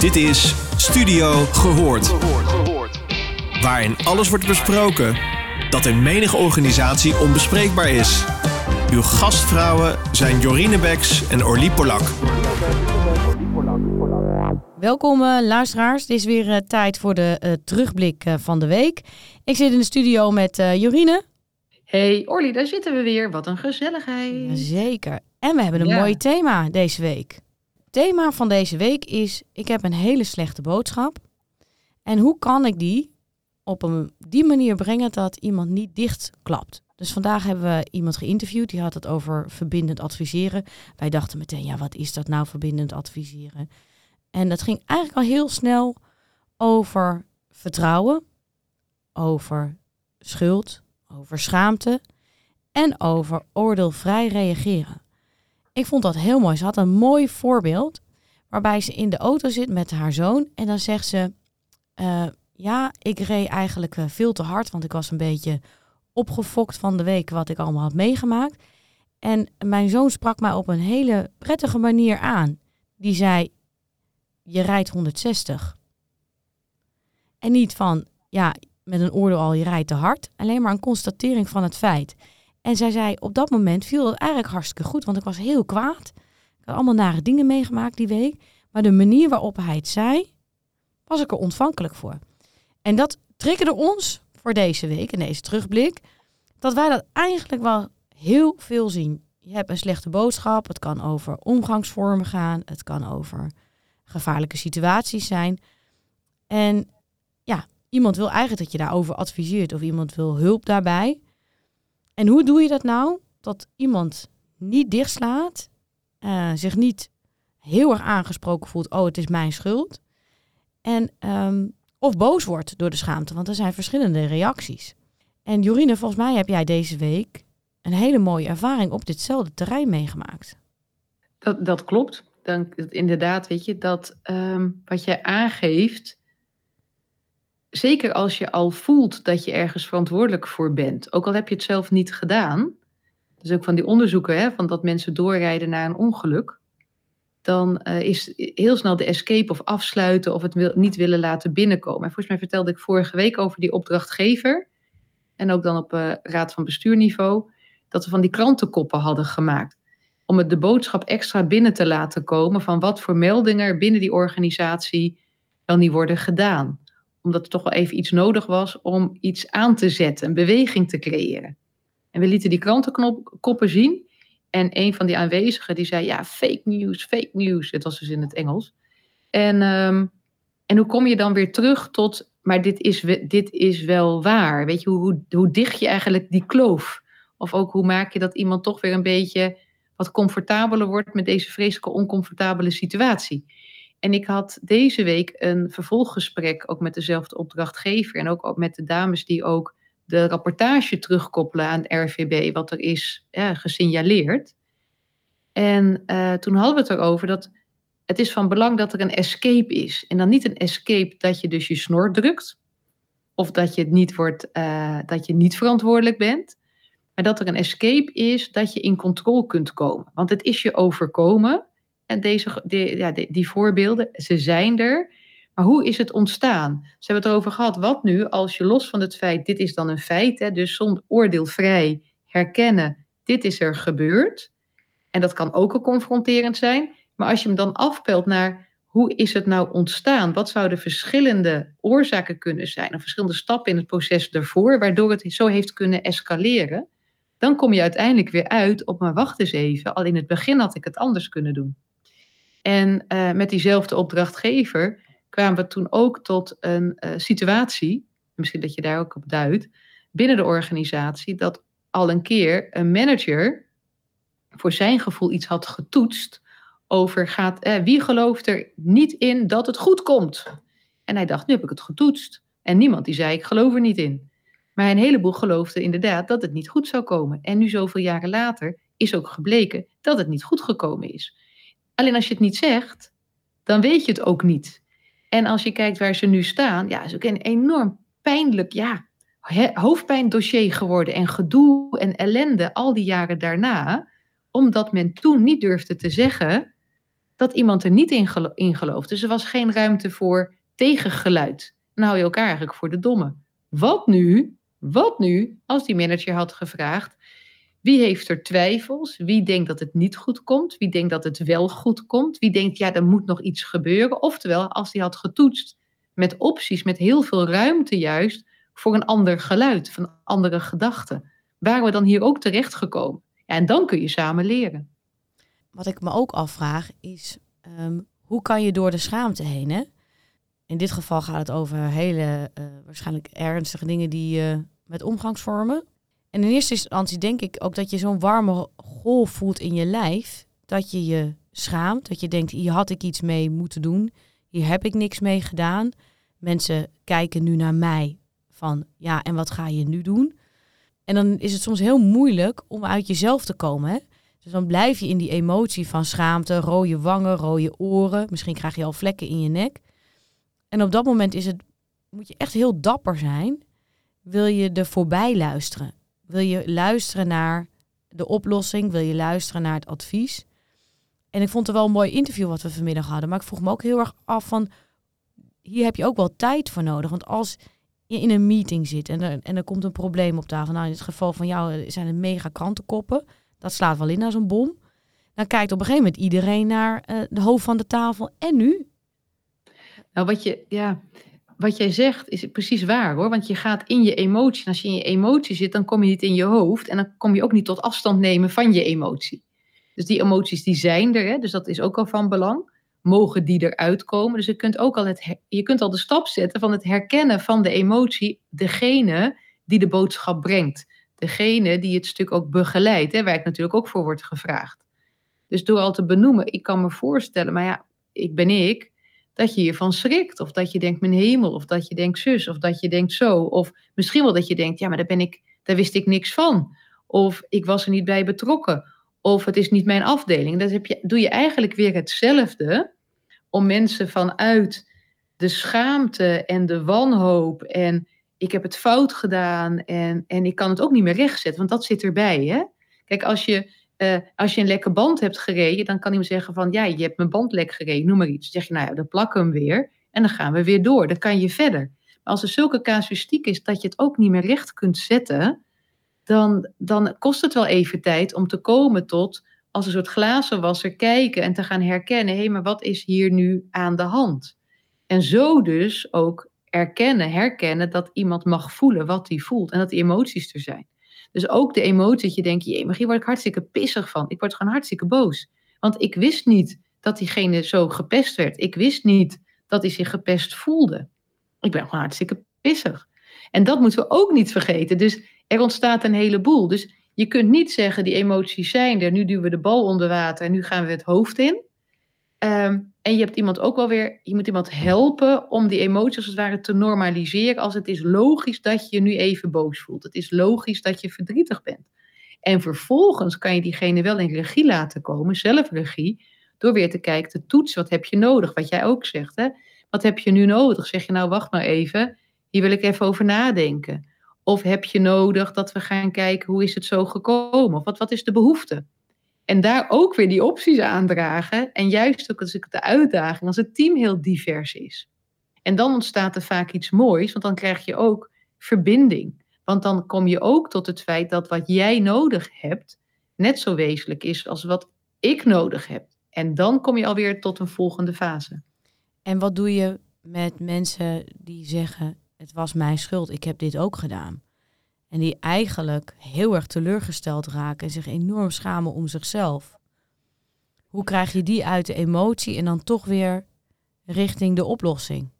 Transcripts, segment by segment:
Dit is Studio Gehoord. Waarin alles wordt besproken dat in menige organisatie onbespreekbaar is. Uw gastvrouwen zijn Jorine Beks en Orlie Polak. Welkom uh, luisteraars. Het is weer uh, tijd voor de uh, terugblik van de week. Ik zit in de studio met Jorine. Hey Orly, daar zitten we weer. Wat een gezelligheid. Zeker. En we hebben een ja. mooi thema deze week. Thema van deze week is: ik heb een hele slechte boodschap. En hoe kan ik die op een, die manier brengen dat iemand niet dichtklapt? Dus vandaag hebben we iemand geïnterviewd, die had het over verbindend adviseren. Wij dachten meteen, ja, wat is dat nou, verbindend adviseren? En dat ging eigenlijk al heel snel over vertrouwen, over schuld, over schaamte en over oordeelvrij reageren. Ik vond dat heel mooi. Ze had een mooi voorbeeld waarbij ze in de auto zit met haar zoon en dan zegt ze: uh, Ja, ik reed eigenlijk uh, veel te hard, want ik was een beetje opgefokt van de week wat ik allemaal had meegemaakt. En mijn zoon sprak mij op een hele prettige manier aan. Die zei: Je rijdt 160. En niet van, ja, met een oordeel al, je rijdt te hard. Alleen maar een constatering van het feit. En zij zei, op dat moment viel het eigenlijk hartstikke goed, want ik was heel kwaad. Ik had allemaal nare dingen meegemaakt die week. Maar de manier waarop hij het zei, was ik er ontvankelijk voor. En dat triggerde ons voor deze week, in deze terugblik, dat wij dat eigenlijk wel heel veel zien. Je hebt een slechte boodschap, het kan over omgangsvormen gaan, het kan over gevaarlijke situaties zijn. En ja, iemand wil eigenlijk dat je daarover adviseert of iemand wil hulp daarbij. En hoe doe je dat nou? Dat iemand niet dichtslaat, uh, zich niet heel erg aangesproken voelt, oh het is mijn schuld. En, um, of boos wordt door de schaamte, want er zijn verschillende reacties. En Jorine, volgens mij heb jij deze week een hele mooie ervaring op ditzelfde terrein meegemaakt. Dat, dat klopt. Dan, inderdaad, weet je, dat um, wat je aangeeft, zeker als je al voelt dat je ergens verantwoordelijk voor bent, ook al heb je het zelf niet gedaan, dus ook van die onderzoeken, hè, van dat mensen doorrijden naar een ongeluk, dan uh, is heel snel de escape of afsluiten of het wil, niet willen laten binnenkomen. En volgens mij vertelde ik vorige week over die opdrachtgever, en ook dan op uh, raad van bestuurniveau, dat we van die krantenkoppen hadden gemaakt. Om het de boodschap extra binnen te laten komen van wat voor meldingen er binnen die organisatie wel niet worden gedaan omdat er toch wel even iets nodig was om iets aan te zetten, een beweging te creëren. En we lieten die krantenkoppen zien. En een van die aanwezigen die zei, ja, fake news, fake news. Het was dus in het Engels. En, um, en hoe kom je dan weer terug tot, maar dit is, dit is wel waar. Weet je, hoe, hoe, hoe dicht je eigenlijk die kloof? Of ook hoe maak je dat iemand toch weer een beetje wat comfortabeler wordt met deze vreselijke oncomfortabele situatie? En ik had deze week een vervolggesprek ook met dezelfde opdrachtgever en ook met de dames die ook de rapportage terugkoppelen aan het RVB, wat er is gesignaleerd. En uh, toen hadden we het erover dat het is van belang dat er een escape is. En dan niet een escape dat je dus je snor drukt, of dat je, niet, wordt, uh, dat je niet verantwoordelijk bent, maar dat er een escape is dat je in controle kunt komen. Want het is je overkomen. En deze, die, ja, die, voorbeelden, ze zijn er. Maar hoe is het ontstaan? Ze hebben het erover gehad. Wat nu als je los van het feit, dit is dan een feit, hè, dus zonder oordeelvrij herkennen, dit is er gebeurd. En dat kan ook al confronterend zijn. Maar als je hem dan afpelt naar hoe is het nou ontstaan? Wat zouden verschillende oorzaken kunnen zijn? Of verschillende stappen in het proces daarvoor, waardoor het zo heeft kunnen escaleren? Dan kom je uiteindelijk weer uit op, maar wacht eens even, al in het begin had ik het anders kunnen doen. En uh, met diezelfde opdrachtgever kwamen we toen ook tot een uh, situatie, misschien dat je daar ook op duidt, binnen de organisatie, dat al een keer een manager voor zijn gevoel iets had getoetst over gaat, eh, wie gelooft er niet in dat het goed komt? En hij dacht, nu heb ik het getoetst. En niemand die zei, ik geloof er niet in. Maar een heleboel geloofde inderdaad dat het niet goed zou komen. En nu zoveel jaren later is ook gebleken dat het niet goed gekomen is. Alleen als je het niet zegt, dan weet je het ook niet. En als je kijkt waar ze nu staan, ja, is ook een enorm pijnlijk, ja, hoofdpijndossier geworden en gedoe en ellende al die jaren daarna, omdat men toen niet durfde te zeggen dat iemand er niet in, gelooft. Dus er was geen ruimte voor tegengeluid. Dan hou je elkaar eigenlijk voor de domme. Wat nu? Wat nu als die manager had gevraagd: wie heeft er twijfels? Wie denkt dat het niet goed komt? Wie denkt dat het wel goed komt? Wie denkt, ja, er moet nog iets gebeuren? Oftewel, als hij had getoetst met opties, met heel veel ruimte juist voor een ander geluid, van andere gedachten, waren we dan hier ook terecht gekomen? Ja, en dan kun je samen leren. Wat ik me ook afvraag is, ehm, hoe kan je door de schaamte heen? Hè? In dit geval gaat het over hele uh, waarschijnlijk ernstige dingen die uh, met omgangsvormen. En in eerste instantie denk ik ook dat je zo'n warme golf voelt in je lijf. Dat je je schaamt. Dat je denkt, hier had ik iets mee moeten doen. Hier heb ik niks mee gedaan. Mensen kijken nu naar mij van, ja, en wat ga je nu doen? En dan is het soms heel moeilijk om uit jezelf te komen. Hè? Dus dan blijf je in die emotie van schaamte, rode wangen, rode oren. Misschien krijg je al vlekken in je nek. En op dat moment is het, moet je echt heel dapper zijn. Wil je er voorbij luisteren? Wil je luisteren naar de oplossing? Wil je luisteren naar het advies? En ik vond het wel een mooi interview wat we vanmiddag hadden. Maar ik vroeg me ook heel erg af van... Hier heb je ook wel tijd voor nodig. Want als je in een meeting zit en er, en er komt een probleem op tafel. Nou, in het geval van jou zijn het mega krantenkoppen. Dat slaat wel in als een bom. Dan kijkt op een gegeven moment iedereen naar uh, de hoofd van de tafel. En nu? Nou, wat je, ja, wat jij zegt is precies waar hoor. Want je gaat in je emotie. En als je in je emotie zit, dan kom je niet in je hoofd. En dan kom je ook niet tot afstand nemen van je emotie. Dus die emoties die zijn er. Hè, dus dat is ook al van belang. Mogen die eruit komen. Dus je kunt ook al, het, je kunt al de stap zetten van het herkennen van de emotie. Degene die de boodschap brengt. Degene die het stuk ook begeleidt. Waar ik natuurlijk ook voor wordt gevraagd. Dus door al te benoemen, ik kan me voorstellen, maar ja, ik ben ik dat je hiervan schrikt. Of dat je denkt, mijn hemel. Of dat je denkt, zus. Of dat je denkt zo. Of misschien wel dat je denkt, ja, maar daar, ben ik, daar wist ik niks van. Of ik was er niet bij betrokken. Of het is niet mijn afdeling. Dat heb je, doe je eigenlijk weer hetzelfde om mensen vanuit de schaamte en de wanhoop en ik heb het fout gedaan en, en ik kan het ook niet meer rechtzetten, want dat zit erbij. Hè? Kijk, als je uh, als je een lekke band hebt gereden, dan kan iemand zeggen van ja, je hebt mijn band lek gereden, noem maar iets. Dan zeg je nou ja, dan plakken we hem weer en dan gaan we weer door. Dan kan je verder. Maar als er zulke casuïstiek is dat je het ook niet meer recht kunt zetten, dan, dan kost het wel even tijd om te komen tot als een soort glazenwasser kijken en te gaan herkennen, hé, hey, maar wat is hier nu aan de hand? En zo dus ook erkennen, herkennen dat iemand mag voelen wat hij voelt en dat die emoties er zijn. Dus ook de emotie dat je denkt, jee, maar hier word ik hartstikke pissig van. Ik word gewoon hartstikke boos. Want ik wist niet dat diegene zo gepest werd. Ik wist niet dat hij zich gepest voelde. Ik ben gewoon hartstikke pissig. En dat moeten we ook niet vergeten. Dus er ontstaat een heleboel. Dus je kunt niet zeggen, die emoties zijn er. Nu duwen we de bal onder water en nu gaan we het hoofd in. Ehm, en je hebt iemand ook wel weer, je moet iemand helpen om die emoties als het ware te normaliseren. Als het is logisch dat je je nu even boos voelt. Het is logisch dat je verdrietig bent. En vervolgens kan je diegene wel in regie laten komen, zelfregie, door weer te kijken, te toetsen, wat heb je nodig? Wat jij ook zegt, hè? Wat heb je nu nodig? Zeg je nou, wacht maar even, hier wil ik even over nadenken. Of heb je nodig dat we gaan kijken, hoe is het zo gekomen? Of wat, wat is de behoefte? En daar ook weer die opties aandragen. En juist ook als ik de uitdaging, als het team heel divers is. En dan ontstaat er vaak iets moois, want dan krijg je ook verbinding. Want dan kom je ook tot het feit dat wat jij nodig hebt, net zo wezenlijk is als wat ik nodig heb. En dan kom je alweer tot een volgende fase. En wat doe je met mensen die zeggen: Het was mijn schuld, ik heb dit ook gedaan? En die eigenlijk heel erg teleurgesteld raken en zich enorm schamen om zichzelf. Hoe krijg je die uit de emotie en dan toch weer richting de oplossing?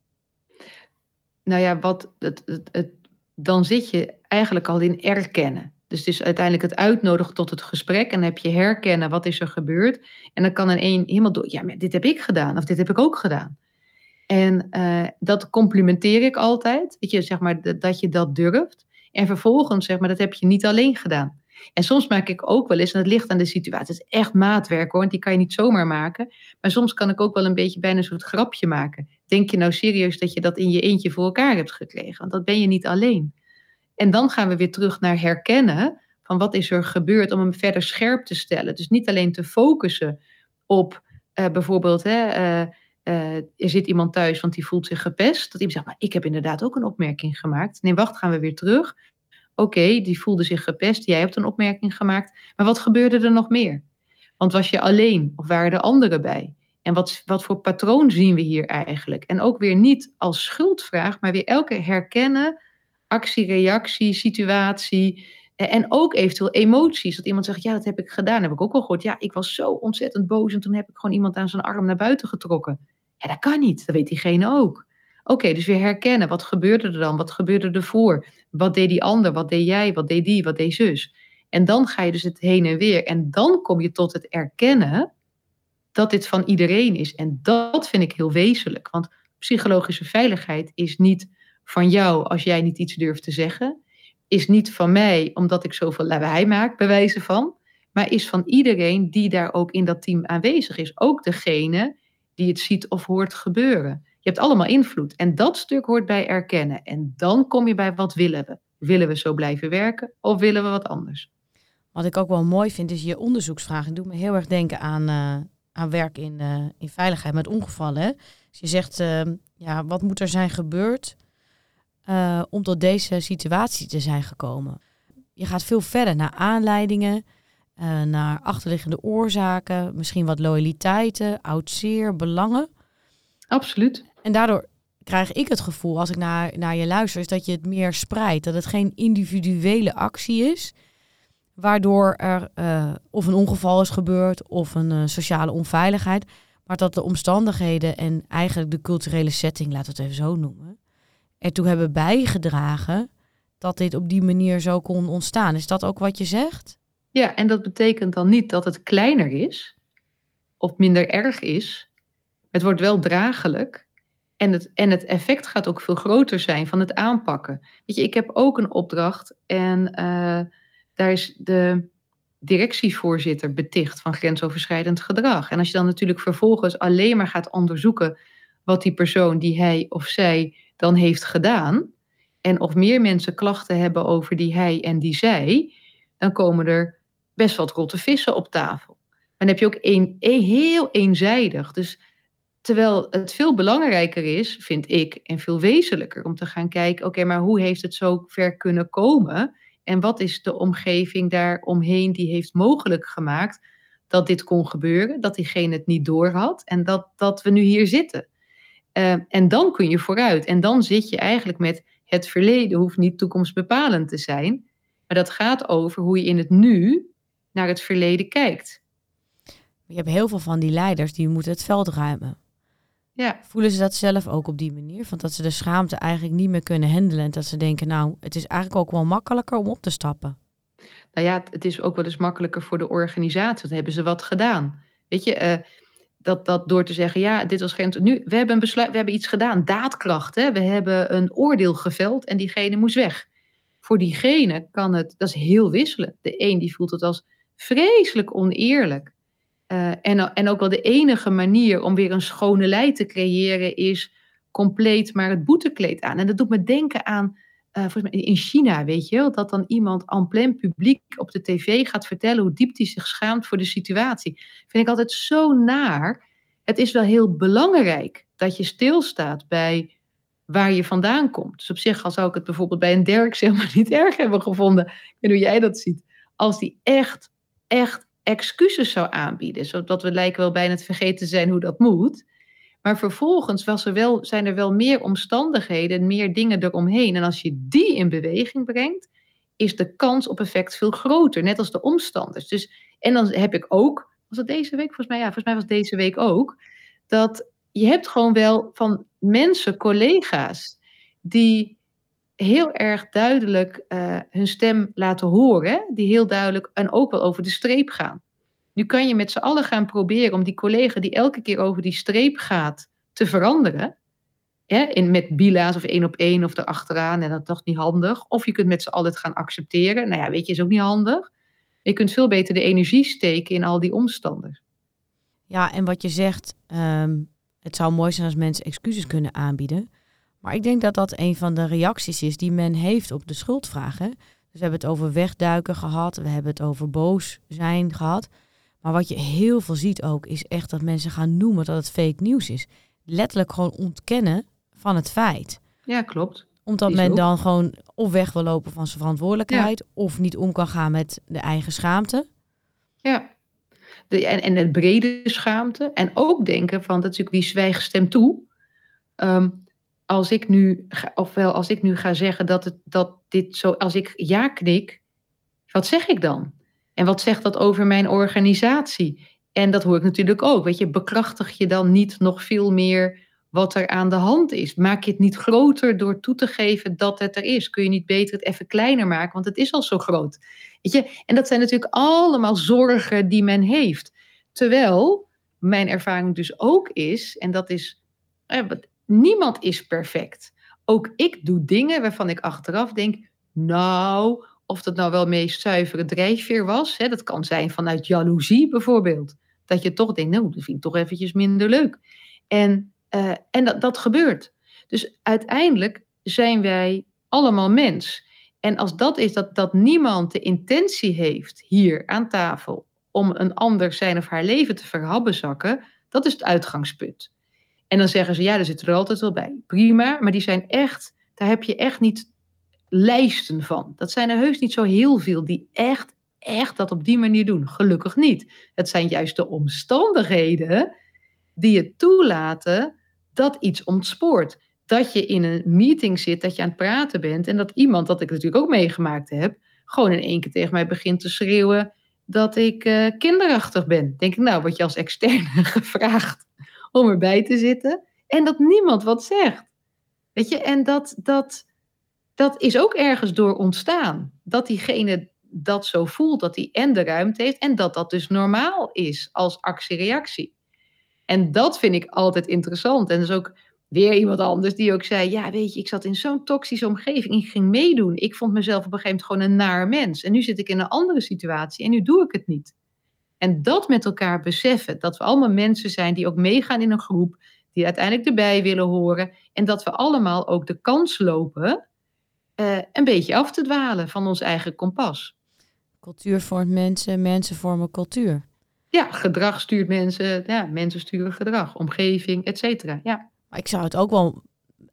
Nou ja, wat het, het, dan zit je eigenlijk al in erkennen. Dus het is uiteindelijk het uitnodigen tot het gesprek. En dan heb je herkennen, wat is er gebeurd? En dan kan een een helemaal door, ja, dit heb ik gedaan. Of dit heb ik ook gedaan. En uh, dat complimenteer ik altijd. Weet je, zeg maar, dat je dat durft. En vervolgens zeg maar, dat heb je niet alleen gedaan. En soms maak ik ook wel eens, en dat ligt aan de situatie, het is echt maatwerk hoor, want die kan je niet zomaar maken. Maar soms kan ik ook wel een beetje bijna een soort grapje maken. Denk je nou serieus dat je dat in je eentje voor elkaar hebt gekregen? Want dat ben je niet alleen. En dan gaan we weer terug naar herkennen van wat is er gebeurd om hem verder scherp te stellen. Dus niet alleen te focussen op bijvoorbeeld, hè, er zit iemand thuis, want die voelt zich gepest. Dat iemand zegt, maar ik heb inderdaad ook een opmerking gemaakt. Nee, wacht, gaan we weer terug. Oké, die voelde zich gepest, jij hebt een opmerking gemaakt. Maar wat gebeurde er nog meer? Want was je alleen of waren er anderen bij? En wat, wat voor patroon zien we hier eigenlijk? En ook weer niet als schuldvraag, maar weer elke herkennen, actie, reactie, situatie. En ook eventueel emoties. Dat iemand zegt, ja, dat heb ik gedaan. heb ik ook al gehoord. Ja, ik was zo ontzettend boos en toen heb ik gewoon iemand aan zijn arm naar buiten getrokken. Ja, dat kan niet. Dat weet diegene ook. Oké, dus weer herkennen. Wat gebeurde er dan? Wat gebeurde ervoor? Wat deed die ander? Wat deed jij? Wat deed die? Wat deed zus? En dan ga je dus het heen en weer. En dan kom je tot het erkennen dat dit van iedereen is. En dat vind ik heel wezenlijk. Want psychologische veiligheid is niet van jou als jij niet iets durft te zeggen. Is niet van mij omdat ik zoveel lawaai maak, bij wijze van. Maar is van iedereen die daar ook in dat team aanwezig is. Ook degene die het ziet of hoort gebeuren. Je hebt allemaal invloed. En dat stuk hoort bij erkennen. En dan kom je bij wat willen we. Willen we zo blijven werken of willen we wat anders? Wat ik ook wel mooi vind is je onderzoeksvraag. Ik doet me heel erg denken aan, uh, aan werk in, uh, in veiligheid met ongevallen. Dus je zegt, uh, ja, wat moet er zijn gebeurd om tot deze situatie te zijn gekomen? Je gaat veel verder naar aanleidingen, naar achterliggende oorzaken, misschien wat loyaliteiten, oud zeer, belangen. Absoluut. En daardoor krijg ik het gevoel, als ik naar, naar je luister, is dat je het meer spreidt. Dat het geen individuele actie is, waardoor er uh, of een ongeval is gebeurd of een uh, sociale onveiligheid. Maar dat de omstandigheden en eigenlijk de culturele setting, laten we het even zo noemen, ertoe hebben bijgedragen dat dit op die manier zo kon ontstaan. Is dat ook wat je zegt? Ja, en dat betekent dan niet dat het kleiner is of minder erg is. Het wordt wel draaglijk. En het, en het effect gaat ook veel groter zijn van het aanpakken. Weet je, ik heb ook een opdracht en uh, daar is de directievoorzitter beticht van grensoverschrijdend gedrag. En als je dan natuurlijk vervolgens alleen maar gaat onderzoeken wat die persoon die hij of zij dan heeft gedaan, en of meer mensen klachten hebben over die hij en die zij, dan komen er best wat rotte vissen op tafel. Maar dan heb je ook heel eenzijdig. Dus terwijl het veel belangrijker is, vind ik, en veel wezenlijker om te gaan kijken, oké, maar hoe heeft het zo ver kunnen komen? En wat is de omgeving daaromheen die heeft mogelijk gemaakt dat dit kon gebeuren, dat diegene het niet doorhad en dat, dat we nu hier zitten. Uh, en dan kun je vooruit. En dan zit je eigenlijk met het verleden, hoeft niet toekomstbepalend te zijn, maar dat gaat over hoe je in het nu naar het verleden kijkt. Je hebt heel veel van die leiders die moeten het veld ruimen. Ja. Voelen ze dat zelf ook op die manier? Van dat ze de schaamte eigenlijk niet meer kunnen handelen. En dat ze denken, nou, het is eigenlijk ook wel makkelijker om op te stappen. Nou ja, het is ook wel eens makkelijker voor de organisatie. Dan hebben ze wat gedaan. Weet je, uh, dat, dat door te zeggen, ja, dit was geen. Nu, we hebben, een besluit, we hebben iets gedaan, daadkracht. Hè? We hebben een oordeel geveld en diegene moest weg. Voor diegene kan het, dat is heel wisselend. De een die voelt het als vreselijk oneerlijk. Uh, en, en ook wel de enige manier om weer een schone lei te creëren is compleet maar het boetekleed aan. En dat doet me denken aan, uh, volgens mij in China, weet je wel, dat dan iemand en plein publiek op de tv gaat vertellen hoe diep hij zich schaamt voor de situatie. Vind ik altijd zo naar. Het is wel heel belangrijk dat je stilstaat bij waar je vandaan komt. Dus op zich al zou ik het bijvoorbeeld bij een Dirk helemaal niet erg hebben gevonden. Ik weet hoe jij dat ziet. Als die echt, echt excuses zou aanbieden. Zodat we lijken wel bijna het vergeten zijn hoe dat moet. Maar vervolgens was er wel, zijn er wel meer omstandigheden, meer dingen eromheen. En als je die in beweging brengt, is de kans op effect veel groter. Net als de omstanders. Dus, en dan heb ik ook, was dat deze week? Volgens mij, ja, volgens mij was deze week ook. Dat je hebt gewoon wel van mensen, collega's, die heel erg duidelijk uh, hun stem laten horen, die heel duidelijk en ook wel over de streep gaan. Nu kan je met z'n allen gaan proberen om die collega die elke keer over die streep gaat te veranderen. Hè, in, met bila's of één op één of erachteraan en dat is toch niet handig. Of je kunt met z'n allen het gaan accepteren. Nou ja, weet je, is ook niet handig. Je kunt veel beter de energie steken in al die omstanders. Ja, en wat je zegt, um, het zou mooi zijn als mensen excuses kunnen aanbieden. Maar ik denk dat dat een van de reacties is die men heeft op de schuldvragen. Dus we hebben het over wegduiken gehad, we hebben het over boos zijn gehad. Maar wat je heel veel ziet ook, is echt dat mensen gaan noemen dat het fake nieuws is. Letterlijk gewoon ontkennen van het feit. Ja, klopt. Omdat men dan gewoon of weg wil lopen van zijn verantwoordelijkheid, of niet om kan gaan met de eigen schaamte. Ja, de, en, en het brede schaamte. En ook denken van, dat natuurlijk wie zwijgt stemt toe. Ehm, als ik nu, ofwel als ik nu ga zeggen dat, het, dat dit zo, als ik ja knik, wat zeg ik dan? En wat zegt dat over mijn organisatie? En dat hoor ik natuurlijk ook. Weet je, bekrachtig je dan niet nog veel meer wat er aan de hand is? Maak je het niet groter door toe te geven dat het er is? Kun je niet beter het even kleiner maken, want het is al zo groot. Weet je? En dat zijn natuurlijk allemaal zorgen die men heeft. Terwijl mijn ervaring dus ook is, en dat is, eh, niemand is perfect. Ook ik doe dingen waarvan ik achteraf denk, nou, of dat nou wel meest zuivere drijfveer was. Hè, dat kan zijn vanuit jaloezie bijvoorbeeld. Dat je toch denkt, nou, dat vind ik toch eventjes minder leuk. En, uh, en dat, dat gebeurt. Dus uiteindelijk zijn wij allemaal mens. En als dat is dat, dat niemand de intentie heeft hier aan tafel om een ander zijn of haar leven te verhabbezakken, dat is het uitgangspunt. En dan zeggen ze, ja, daar zitten er altijd wel bij. Prima, maar die zijn echt, daar heb je echt niet lijsten van. Dat zijn er heus niet zo heel veel die echt, echt dat op die manier doen. Gelukkig niet. Het zijn juist de omstandigheden die het toelaten dat iets ontspoort. Dat je in een meeting zit, dat je aan het praten bent en dat iemand, dat ik natuurlijk ook meegemaakt heb, gewoon in één keer tegen mij begint te schreeuwen dat ik uh, kinderachtig ben. Denk ik, nou, word je als externe gevraagd om erbij te zitten en dat niemand wat zegt. Weet je, en dat, dat, dat is ook ergens door ontstaan. Dat diegene dat zo voelt, dat hij en de ruimte heeft en dat dat dus normaal is als actie-reactie. En dat vind ik altijd interessant. En is ook weer iemand anders die ook zei: Ja, weet je, ik zat in zo'n toxische omgeving. Ik ging meedoen. Ik vond mezelf op een gegeven moment gewoon een naar mens. En nu zit ik in een andere situatie en nu doe ik het niet. En dat met elkaar beseffen, dat we allemaal mensen zijn die ook meegaan in een groep, die uiteindelijk erbij willen horen. En dat we allemaal ook de kans lopen uh, een beetje af te dwalen van ons eigen kompas. Cultuur vormt mensen, mensen vormen cultuur. Ja, gedrag stuurt mensen, ja, mensen sturen gedrag, omgeving, et cetera. Ja. Maar ik zou het ook wel,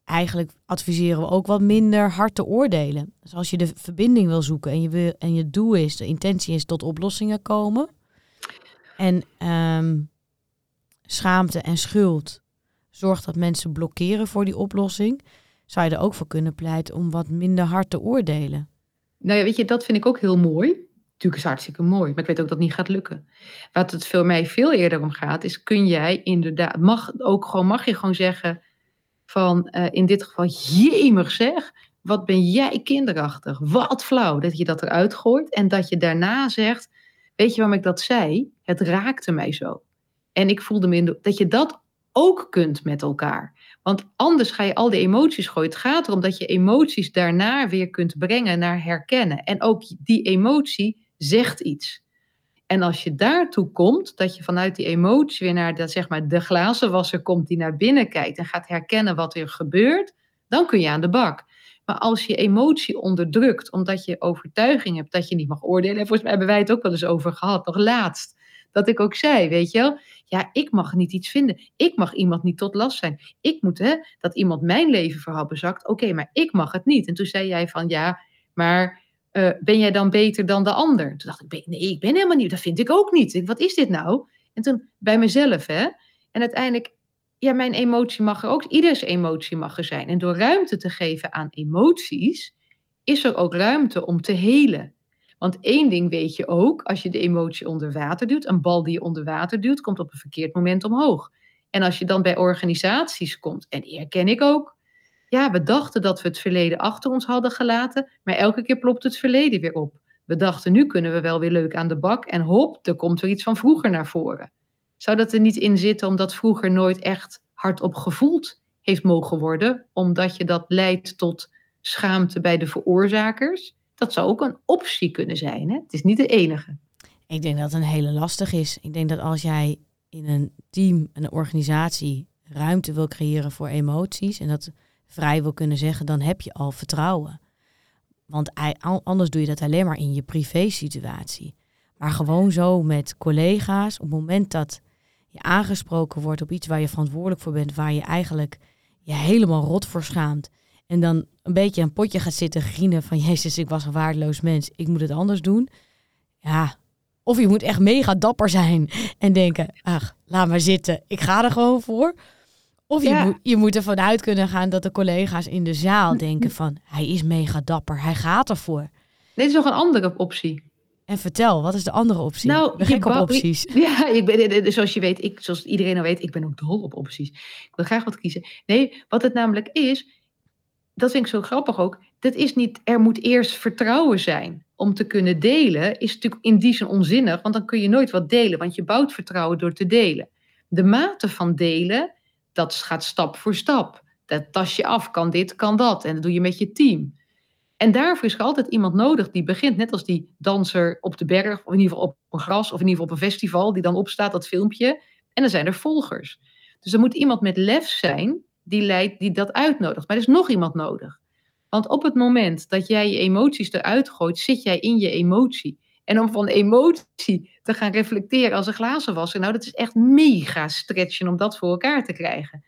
eigenlijk adviseren we ook wat minder hard te oordelen. Dus als je de verbinding wil zoeken en je, wil, en je doel is, de intentie is tot oplossingen komen. En um, schaamte en schuld zorgt dat mensen blokkeren voor die oplossing zou je er ook voor kunnen pleiten om wat minder hard te oordelen. Nou ja, weet je, dat vind ik ook heel mooi. Natuurlijk is hartstikke mooi, maar ik weet ook dat het niet gaat lukken. Wat het voor mij veel eerder om gaat, is kun jij inderdaad, mag, ook gewoon, mag je gewoon zeggen van uh, in dit geval, jemig zeg, wat ben jij kinderachtig, wat flauw, dat je dat eruit gooit en dat je daarna zegt, weet je waarom ik dat zei? Het raakte mij zo. En ik voelde me in dat je dat ook kunt met elkaar. Want anders ga je al die emoties gooien. Het gaat erom dat je emoties daarna weer kunt brengen naar herkennen. En ook die emotie zegt iets. En als je daartoe komt, dat je vanuit die emotie weer naar de, zeg maar, de glazenwasser komt die naar binnen kijkt en gaat herkennen wat er gebeurt, dan kun je aan de bak. Maar als je emotie onderdrukt, omdat je overtuiging hebt dat je niet mag oordelen, en volgens mij hebben wij het ook wel eens over gehad, nog laatst, dat ik ook zei, weet je wel, ja, ik mag niet iets vinden. Ik mag iemand niet tot last zijn. Ik moet, hè, dat iemand mijn leven verhabbezakt. Oké, maar ik mag het niet. En toen zei jij van, ja, maar uh, ben jij dan beter dan de ander? Toen dacht ik, nee, ik ben helemaal niet. Dat vind ik ook niet. Wat is dit nou? En toen bij mezelf, hè. En uiteindelijk, ja, mijn emotie mag er ook, ieders emotie mag er zijn. En door ruimte te geven aan emoties, is er ook ruimte om te helen. Want één ding weet je ook, als je de emotie onder water duwt, een bal die je onder water duwt, komt op een verkeerd moment omhoog. En als je dan bij organisaties komt, en die herken ik ook, ja, we dachten dat we het verleden achter ons hadden gelaten, maar elke keer plopt het verleden weer op. We dachten, nu kunnen we wel weer leuk aan de bak en hop, er komt er iets van vroeger naar voren. Zou dat er niet in zitten omdat vroeger nooit echt hardop gevoeld heeft mogen worden, omdat je dat leidt tot schaamte bij de veroorzakers? Dat zou ook een optie kunnen zijn. Hè? Het is niet de enige. Ik denk dat het een hele lastig is. Ik denk dat als jij in een team, een organisatie, ruimte wil creëren voor emoties en dat vrij wil kunnen zeggen, dan heb je al vertrouwen. Want anders doe je dat alleen maar in je privé situatie. Maar gewoon zo met collega's, op het moment dat je aangesproken wordt op iets waar je verantwoordelijk voor bent, waar je eigenlijk je helemaal rot voor schaamt. En dan een beetje een potje gaat zitten grienen van Jezus, ik was een waardeloos mens, ik moet het anders doen. Ja, of je moet echt mega dapper zijn en denken, ach, laat maar zitten, ik ga er gewoon voor. Of je, moet, je moet ervan uit kunnen gaan dat de collega's in de zaal denken van, hij is mega dapper, hij gaat ervoor. Dit is nog een andere optie. En vertel, wat is de andere optie? Nou, ik op opties. Ja, ik ben, zoals je weet, ik, zoals iedereen al weet, ik ben ook dol op opties. Ik wil graag wat kiezen. Nee, wat het namelijk is, dat vind ik zo grappig ook. Dat is niet, er moet eerst vertrouwen zijn om te kunnen delen. Is natuurlijk in die zin onzinnig, want dan kun je nooit wat delen, want je bouwt vertrouwen door te delen. De mate van delen, dat gaat stap voor stap. Dat tas je af, kan dit, kan dat. En dat doe je met je team. En daarvoor is er altijd iemand nodig die begint, net als die danser op de berg, of in ieder geval op een gras, of in ieder geval op een festival, die dan opstaat, dat filmpje. En dan zijn er volgers. Dus er moet iemand met lef zijn die, leidt, die dat uitnodigt. Maar er is nog iemand nodig. Want op het moment dat jij je emoties eruit gooit, zit jij in je emotie. En om van emotie te gaan reflecteren als een glazen wassen, nou, dat is echt mega stretchen om dat voor elkaar te krijgen.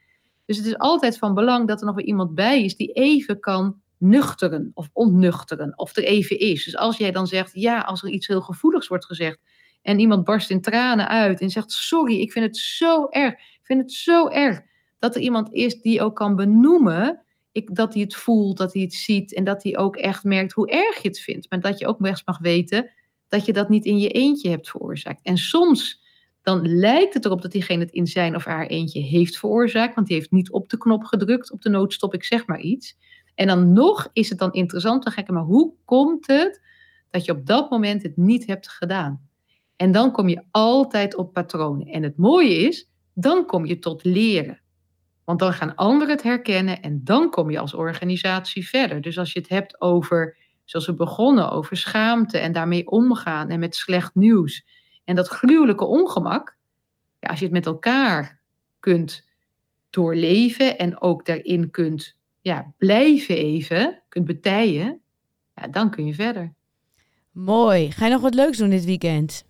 Dus het is altijd van belang dat er nog weer iemand bij is die even kan nuchteren of ontnuchteren, of er even is. Dus als jij dan zegt, ja, als er iets heel gevoeligs wordt gezegd en iemand barst in tranen uit en zegt, sorry, ik vind het zo erg, ik vind het zo erg, dat er iemand is die ook kan benoemen ik, dat hij het voelt, dat hij het ziet en dat hij ook echt merkt hoe erg je het vindt. Maar dat je ook best mag weten dat je dat niet in je eentje hebt veroorzaakt. En soms dan lijkt het erop dat diegene het in zijn of haar eentje heeft veroorzaakt, want die heeft niet op de knop gedrukt, op de noodstop, ik zeg maar iets. En dan nog is het dan interessant te kijken, maar hoe komt het dat je op dat moment het niet hebt gedaan? En dan kom je altijd op patronen. En het mooie is, dan kom je tot leren. Want dan gaan anderen het herkennen en dan kom je als organisatie verder. Dus als je het hebt over, zoals we begonnen, over schaamte en daarmee omgaan en met slecht nieuws en dat gruwelijke ongemak, ja, als je het met elkaar kunt doorleven en ook daarin kunt ja, blijven even, kunt betijen, ja, dan kun je verder. Mooi. Ga je nog wat leuks doen dit weekend?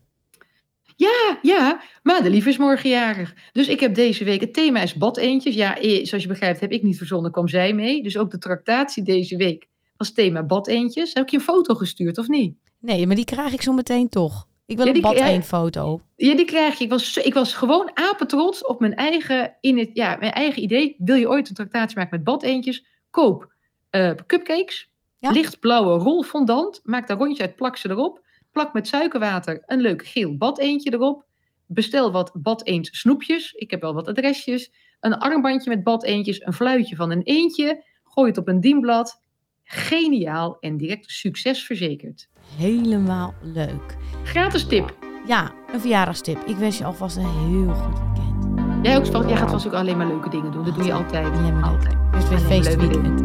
Ja, ja, maar de lief is morgen jarig. Dus ik heb deze week, het thema is badeentjes. Ja, eh, zoals je begrijpt heb ik niet verzonnen, kwam zij mee. Dus ook de tractatie deze week was thema badeentjes. Heb ik je een foto gestuurd of niet? Nee, maar die krijg ik zo meteen toch. Ik wil een bad foto. Ja, die krijg je. Ik was, ik was gewoon apetrots op mijn eigen, in het, ja, mijn eigen idee. Wil je ooit een tractatie maken met badeentjes? Koop uh, cupcakes, lichtblauwe rolfondant. Maak daar rondje uit, plak ze erop. Plak met suikerwater een leuk geel badeentje erop. Bestel wat badeend snoepjes. Ik heb wel wat adresjes. Een armbandje met badeentjes, een fluitje van een eentje. Gooi het op een dienblad. Geniaal en direct succes verzekerd. Helemaal leuk. Gratis tip. Ja, een verjaardagstip. Ik wens je alvast een heel goed weekend. Jij, ook, jij gaat vast ook alleen maar leuke dingen doen. Dat doe je altijd. Alleen maar altijd. Het is weer feestweekend.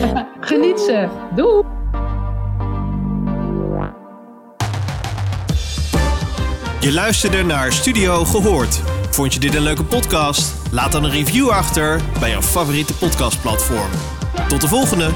Geniet ze. Doei. Je luisterde naar Studio Gehoord. Vond je dit een leuke podcast? Laat dan een review achter bij jouw favoriete podcastplatform. Tot de volgende!